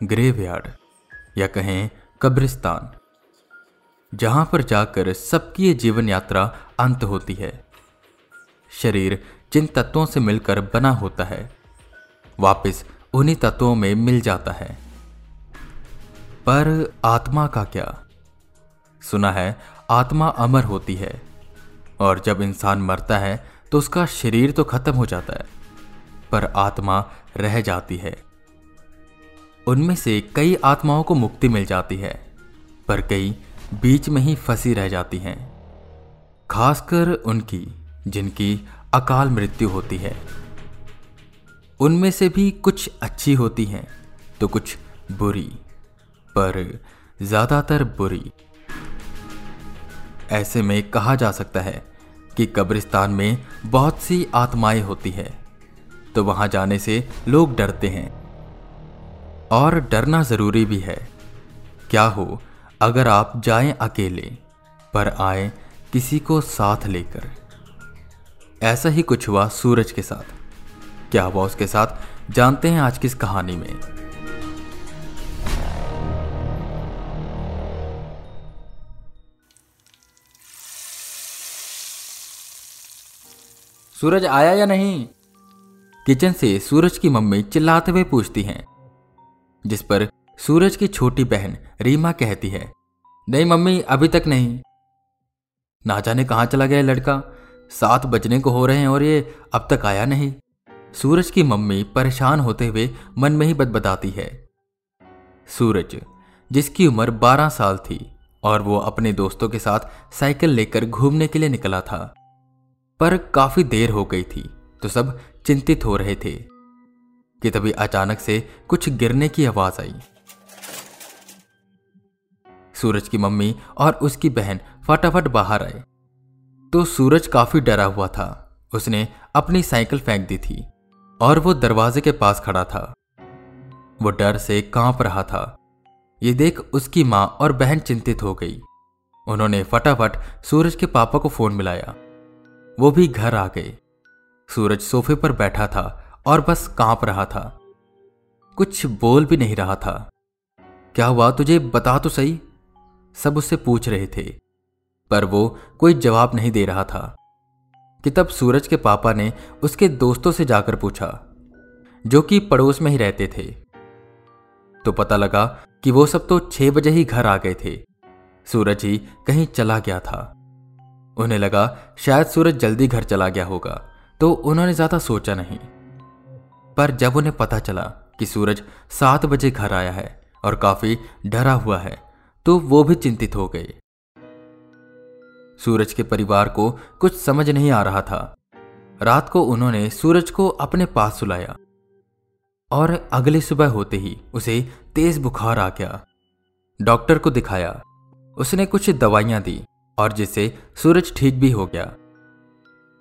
Graveyard, या कहें कब्रिस्तान, जहाँ पर जाकर सबकी जीवन यात्रा अंत होती है। शरीर जिन तत्वों से मिलकर बना होता है, वापस उन्हीं तत्वों में मिल जाता है। पर आत्मा का क्या? सुना है, आत्मा अमर होती है, और जब इंसान मरता है तो उसका शरीर तो खत्म हो जाता है, पर आत्मा रह जाती है। उनमें से कई आत्माओं को मुक्ति मिल जाती है, पर कई बीच में ही फंसी रह जाती हैं, खासकर उनकी, जिनकी अकाल मृत्यु होती है। उनमें से भी कुछ अच्छी होती हैं तो कुछ बुरी, पर ज़्यादातर बुरी। ऐसे में कहा जा सकता है कि कब्रिस्तान में बहुत सी आत्माएँ होती है तो वहाँ जाने से लोग डरते हैं। और डरना ज़रूरी भी है। क्या हो, अगर आप जाएँ अकेले, पर आए किसी को साथ लेकर। ऐसा ही कुछ हुआ सूरज के साथ। क्या हुआ उसके साथ जानते हैं आज की इस कहानी में? सूरज आया या नहीं? किचन से सूरज की मम्मी चिल्लाते हुए पूछती हैं जिस पर सूरज की छोटी बहन रीमा कहती है, नहीं मम्मी, अभी तक नहीं। ना जाने कहाँ चला गया लड़का। सात बजने को हो रहे हैं और ये अब तक आया नहीं। सूरज की मम्मी परेशान होते हुए मन में ही बदबताती है। सूरज, जिसकी उम्र 12 साल थी और वो अपने दोस्तों के साथ साइकिल लेकर घूमने के लिए निकला था, पर काफ़ी देर हो गई थी तो सब चिंतित हो रहे थे। कि तभी अचानक से कुछ गिरने की आवाज़ आई। सूरज की मम्मी और उसकी बहन फटाफट बाहर आए। तो सूरज काफ़ी डरा हुआ था। उसने अपनी साइकिल फेंक दी थी और वो दरवाजे के पास खड़ा था। वो डर से काँप रहा था। ये देख उसकी माँ और बहन चिंतित हो गई। उन्होंने फटाफट सूरज के पापा को फ़ोन मिलाया। वो भी घर आ गए। सूरज सोफे पर बैठा था और बस काँप रहा था। कुछ बोल भी नहीं रहा था। क्या हुआ तुझे बता तो सही? सब उससे पूछ रहे थे। पर वो कोई जवाब नहीं दे रहा था। कि तब सूरज के पापा ने उसके दोस्तों से जाकर पूछा, जो कि पड़ोस में ही रहते थे। तो पता लगा कि वो सब तो छह बजे ही घर आ गए थे। सूरज ही कहीं चला गया था। उन्हें लगा शायद सूरज जल्दी घर चला गया होगा तो उन्होंने ज़्यादा सोचा नहीं। पर जब उन्हें पता चला कि सूरज सात बजे घर आया है और काफ़ी डरा हुआ है तो वो भी चिंतित हो गए। सूरज के परिवार को कुछ समझ नहीं आ रहा था। रात को उन्होंने सूरज को अपने पास सुलाया और अगली सुबह होते ही उसे तेज बुखार आ गया। डॉक्टर को दिखाया। उसने कुछ दवाइयाँ दी और जिससे सूरज ठीक भी हो गया।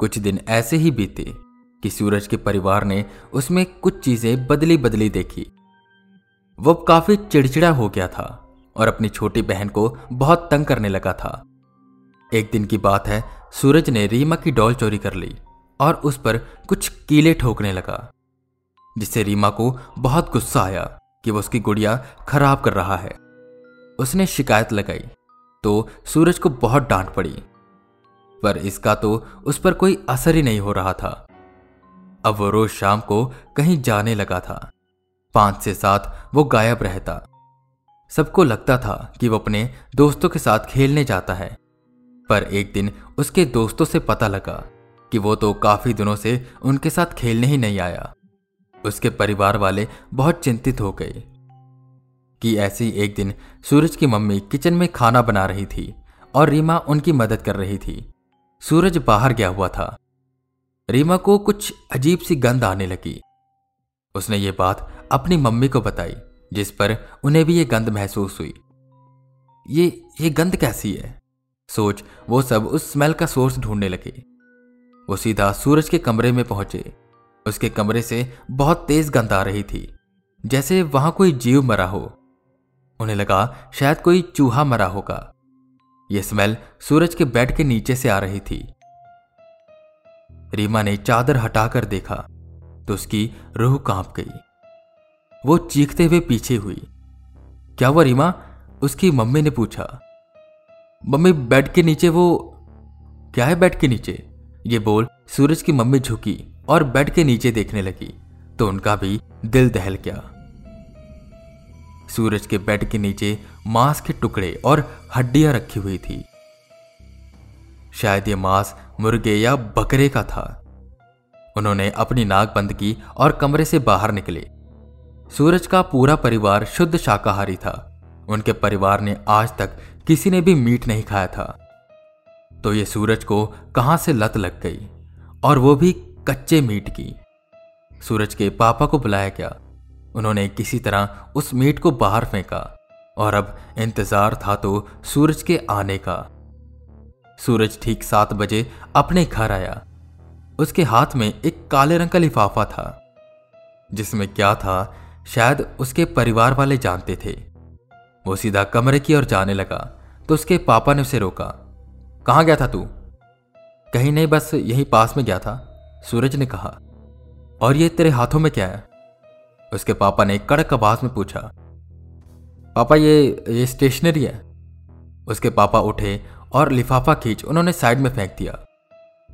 कुछ दिन ऐसे ही बीते। कि सूरज के परिवार ने उसमें कुछ चीज़ें बदली बदली देखी। वो काफ़ी चिड़चिड़ा हो गया था और अपनी छोटी बहन को बहुत तंग करने लगा था। एक दिन की बात है, सूरज ने रीमा की डॉल चोरी कर ली और उस पर कुछ कीले ठोकने लगा, जिससे रीमा को बहुत गुस्सा आया कि वो उसकी गुड़िया खराब कर रहा है। उसने शिकायत लगाई तो सूरज को बहुत डांट पड़ी, पर इसका तो उस पर कोई असर ही नहीं हो रहा था। अब वो रोज शाम को कहीं जाने लगा था। पाँच से सात वो गायब रहता। सबको लगता था कि वो अपने दोस्तों के साथ खेलने जाता है। पर एक दिन उसके दोस्तों से पता लगा कि वो तो काफ़ी दिनों से उनके साथ खेलने ही नहीं आया। उसके परिवार वाले बहुत चिंतित हो गए कि ऐसी एक दिन सूरज की मम्मी किचन में खाना बना रही थी और रीमा उनकी मदद कर रही थी। सूरज बाहर गया हुआ था। रीमा को कुछ अजीब सी गंध आने लगी। उसने ये बात अपनी मम्मी को बताई, जिस पर उन्हें भी ये गंध महसूस हुई। ये ये गंध कैसी है? सोच वो सब उस स्मेल का सोर्स ढूँढने लगे। वो सीधा सूरज के कमरे में पहुँचे। उसके कमरे से बहुत तेज गंध आ रही थी, जैसे वहाँ कोई जीव मरा हो। उन्हें लगा शायद कोई चूहा मरा होगा। यह स्मेल सूरज के बेड के नीचे से आ रही थी। रीमा ने चादर हटाकर देखा तो उसकी रूह काँप गई। वो चीखते हुए पीछे हुई। क्या हुआ रीमा? उसकी मम्मी ने पूछा। मम्मी, बेड के नीचे वो क्या है बेड के नीचे? ये बोल सूरज की मम्मी झुकी और बेड के नीचे देखने लगी तो उनका भी दिल दहल गया। सूरज के बेड के नीचे मांस के टुकड़े और हड्डियाँ रखी हुई थी। शायद ये मांस मुर्गे या बकरे का था। उन्होंने अपनी नाक बंद की और कमरे से बाहर निकले। सूरज का पूरा परिवार शुद्ध शाकाहारी था। उनके परिवार ने आज तक किसी ने भी मीट नहीं खाया था। तो ये सूरज को कहाँ से लत लग गई और वो भी कच्चे मीट की। सूरज के पापा को बुलाया गया। उन्होंने किसी तरह उस मीट को बाहर फेंका और अब इंतज़ार था तो सूरज के आने का। सूरज ठीक सात बजे अपने घर आया। उसके हाथ में एक काले रंग का लिफाफा था, जिसमें क्या था, शायद उसके परिवार वाले जानते थे। वो सीधा कमरे की ओर जाने लगा तो उसके पापा ने उसे रोका। कहाँ गया था तू? कहीं नहीं, बस यहीं पास में गया था, सूरज ने कहा। और ये तेरे हाथों में क्या है? उसके पापा ने कड़क आवाज़ में पूछा। पापा, ये ये स्टेशनरी है? उसके पापा उठे और लिफाफा खींच उन्होंने साइड में फेंक दिया।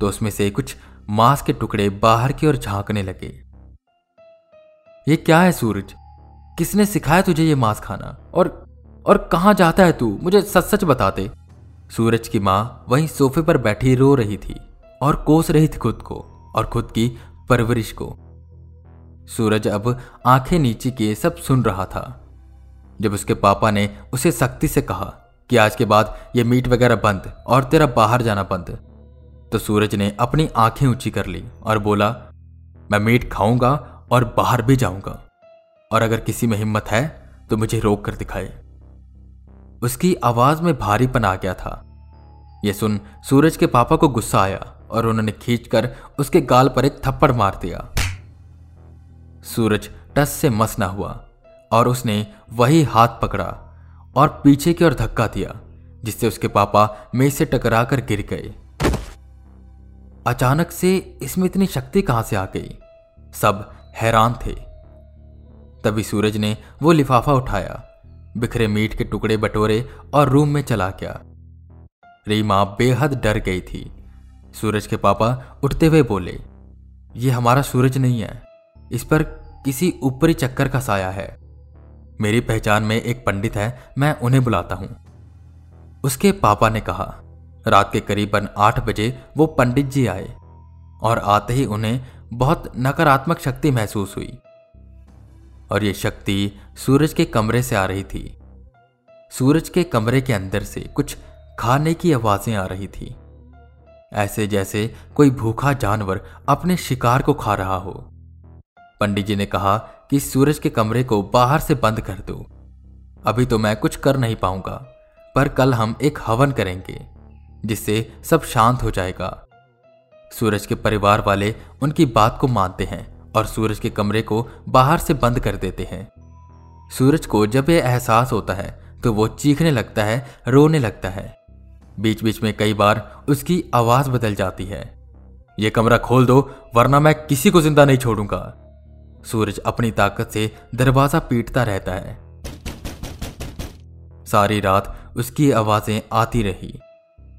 तो उसमें से कुछ मांस के टुकड़े बाहर की ओर झांकने लगे। ये क्या है सूरज? किसने सिखाया तुझे ये मांस खाना? और और कहाँ जाता है तू? मुझे सच सच बताते। सूरज की माँ वहीं सोफे पर बैठी रो रही थी और कोस रही थी खुद को और खुद की परवरिश को। सूरज अब आँखें नीचे किए सब सुन रहा था। जब उसके पापा ने उसे सख्ती से कहा कि आज के बाद ये मीट वगैरह बंद और तेरा बाहर जाना बंद। तो सूरज ने अपनी आँखें ऊँची कर ली और बोला, मैं मीट खाऊँगा और बाहर भी जाऊँगा। और अगर किसी में हिम्मत है तो मुझे रोक कर दिखाए। उसकी आवाज़ में भारीपन आ गया था। यह सुन सूरज के पापा को गुस्सा आया और उन्होंने खींचकर उसके गाल पर एक थप्पड़ मार दिया। सूरज टस से मस ना हुआ और उसने वही हाथ पकड़ा और पीछे की ओर धक्का दिया, जिससे उसके पापा मेज से टकरा कर गिर गए। अचानक से इसमें इतनी शक्ति कहाँ से आ गई? सब हैरान थे। तभी सूरज ने वो लिफाफा उठाया, बिखरे मीट के टुकड़े बटोरे और रूम में चला गया। रीमा बेहद डर गई थी। सूरज के पापा उठते हुए बोले, ये हमारा सूरज नहीं है। इस पर किसी ऊपरी चक्कर का साया है। मेरी पहचान में एक पंडित है, मैं उन्हें बुलाता हूँ। उसके पापा ने कहा, रात के करीबन आठ बजे वो पंडित जी आए, और आते ही उन्हें बहुत नकारात्मक शक्ति महसूस हुई, और ये शक्ति सूरज के कमरे से आ रही थी। सूरज के कमरे के अंदर से कुछ खाने की आवाज़ें आ रही थी। ऐसे जैसे कोई भूखा जानवर अपने शिकार को खा रहा हो। पंडित जी ने कहा कि सूरज के कमरे को बाहर से बंद कर दो। अभी तो मैं कुछ कर नहीं पाऊँगा, पर कल हम एक हवन करेंगे, जिससे सब शांत हो जाएगा। सूरज के परिवार वाले उनकी बात को मानते हैं और सूरज के कमरे को बाहर से बंद कर देते हैं। सूरज को जब यह एहसास होता है तो वो चीखने लगता है, रोने लगता है। बीच बीच में कई बार उसकी आवाज़ बदल जाती है। ये कमरा खोल दो, वरना मैं किसी को ज़िंदा नहीं छोड़ूँगा। सूरज अपनी ताकत से दरवाज़ा पीटता रहता है। सारी रात उसकी आवाज़ें आती रही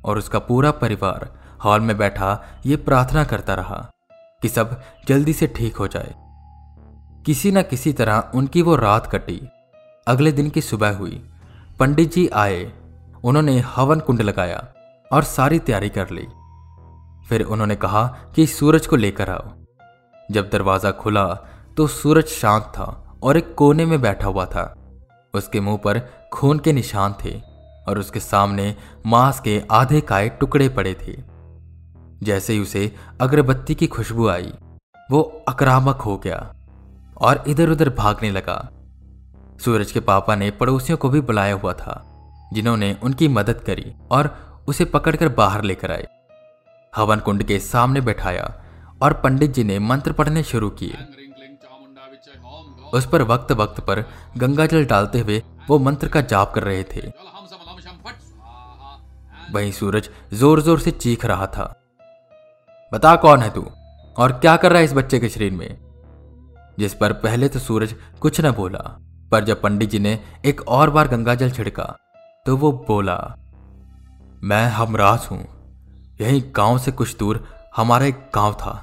और उसका पूरा परिवार हॉल में बैठा ये प्रार्थना करता रहा कि सब जल्दी से ठीक हो जाए। किसी न किसी तरह उनकी वो रात कटी। अगले दिन की सुबह हुई। पंडित जी आए। उन्होंने हवन कुंड लगाया और सारी तैयारी कर ली। फिर उन्होंने कहा कि सूरज को लेकर आओ। जब दरवाज़ा खुला तो सूरज शांत था और एक कोने में बैठा हुआ था। उसके मुँह पर खून के निशान थे और उसके सामने मांस के आधे काय टुकड़े पड़े थे। जैसे ही उसे अगरबत्ती की खुशबू आई, वो आक्रामक हो गया और इधर उधर भागने लगा। सूरज के पापा ने पड़ोसियों को भी बुलाया हुआ था, जिन्होंने उनकी मदद करी और उसे पकड़कर बाहर लेकर आए। हवन कुंड के सामने बैठाया और पंडित जी ने मंत्र पढ़ने शुरू किए। उस पर वक्त वक्त पर गंगा जल डालते हुए वो मंत्र का जाप कर रहे थे। वहीं सूरज ज़ोर ज़ोर से चीख रहा था। बता कौन है तू? और क्या कर रहा है इस बच्चे के शरीर में? जिस पर पहले तो सूरज कुछ न बोला पर जब पंडित जी ने एक और बार गंगा जल छिड़का तो वो बोला मैं हमराज हूँ। यही गाँव से कुछ दूर हमारा एक गाँव था।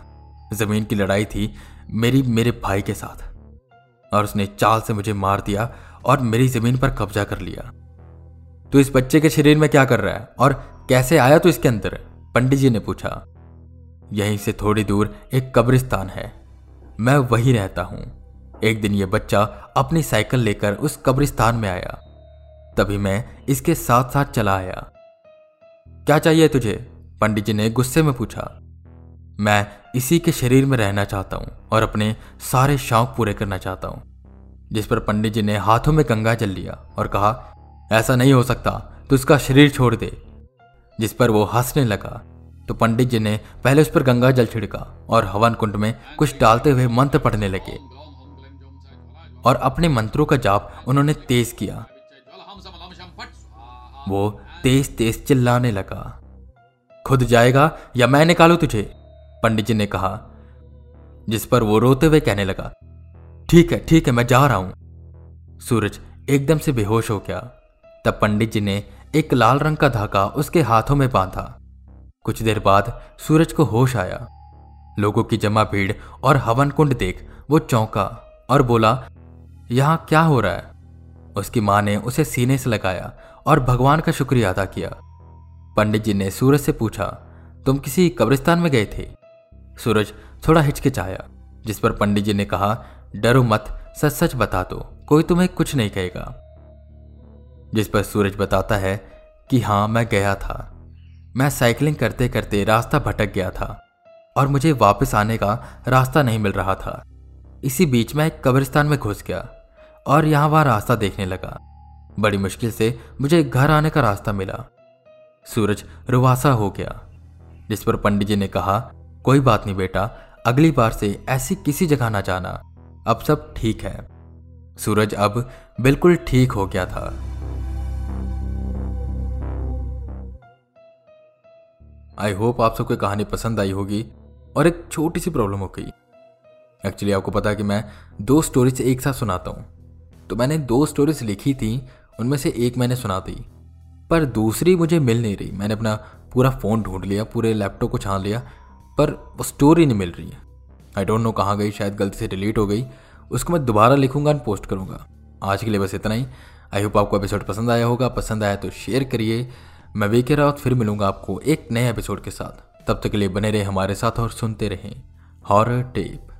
ज़मीन की लड़ाई थी मेरी मेरे भाई के साथ। और उसने चाल से मुझे मार दिया और मेरी ज़मीन पर कब्जा कर लिया। तू इस बच्चे के शरीर में क्या कर रहा है? और कैसे आया तो इसके अंदर? पंडित जी ने पूछा। यहीं से थोड़ी दूर एक कब्रिस्तान है। मैं वही रहता हूँ। एक दिन यह बच्चा अपनी साइकिल लेकर उस कब्रिस्तान में आया। तभी मैं इसके साथ साथ चला आया। क्या चाहिए तुझे? पंडित जी ने गुस्से में पूछा। मैं इसी के शरीर में रहना चाहता हूँ और अपने सारे शौक पूरे करना चाहता हूँ। जिस पर पंडित जी ने हाथों में गंगा जल लिया और कहा, ऐसा नहीं हो सकता तो उसका शरीर छोड़ दे। जिस पर वो हंसने लगा तो पंडित जी ने पहले उस पर गंगा जल छिड़का और हवन कुंड में कुछ डालते हुए मंत्र पढ़ने लगे और अपने मंत्रों का जाप उन्होंने तेज किया। वो तेज तेज चिल्लाने लगा, खुद जाएगा या मैं निकालू तुझे? पंडित जी ने कहा, जिस पर वो रोते हुए कहने लगा, ठीक है ठीक है, मैं जा रहा हूँ। सूरज एकदम से बेहोश हो गया। तब पंडित जी ने एक लाल रंग का धागा उसके हाथों में बांधा। कुछ देर बाद सूरज को होश आया। लोगों की जमा भीड़ और हवन कुंड देख वो चौंका और बोला, यहाँ क्या हो रहा है? उसकी माँ ने उसे सीने से लगाया और भगवान का शुक्रिया अदा किया। पंडित जी ने सूरज से पूछा, तुम किसी कब्रिस्तान में गए थे? सूरज थोड़ा हिचकिचाया, जिस पर पंडित जी ने कहा, डरो मत, सच सच बता दो, कोई तुम्हें कुछ नहीं कहेगा। जिस पर सूरज बताता है कि हाँ मैं गया था। मैं साइकिलिंग करते करते रास्ता भटक गया था और मुझे वापस आने का रास्ता नहीं मिल रहा था। इसी बीच में एक कब्रिस्तान में घुस गया और यहाँ वहाँ रास्ता देखने लगा। बड़ी मुश्किल से मुझे घर आने का रास्ता मिला। सूरज रुवासा हो गया, जिस पर पंडित जी ने कहा कोई बात नहीं बेटा, अगली बार से ऐसी किसी जगह ना जाना। अब सब ठीक है। सूरज अब बिल्कुल ठीक हो गया था। आई होप आप सबको कहानी पसंद आई होगी और एक छोटी सी प्रॉब्लम हो गई। एक्चुअली आपको पता है कि मैं दो स्टोरीज एक साथ सुनाता हूँ। तो मैंने दो स्टोरीज लिखी थी, उनमें से एक मैंने सुना दी। पर दूसरी मुझे मिल नहीं रही। मैंने अपना पूरा फ़ोन ढूंढ लिया, पूरे लैपटॉप को छान लिया पर वो स्टोरी नहीं मिल रही है। आई डोंट नो कहाँ गई, शायद गलती से डिलीट हो गई। उसको मैं दोबारा लिखूँगा एंड पोस्ट करूँगा। आज के लिए बस इतना ही। आई होप आपको एपिसोड पसंद आया होगा। पसंद आया तो शेयर करिए। मैं वे रावत फिर मिलूँगा आपको एक नए एपिसोड के साथ। तब तक के लिए बने रहे हमारे साथ और सुनते रहें हॉरर टेप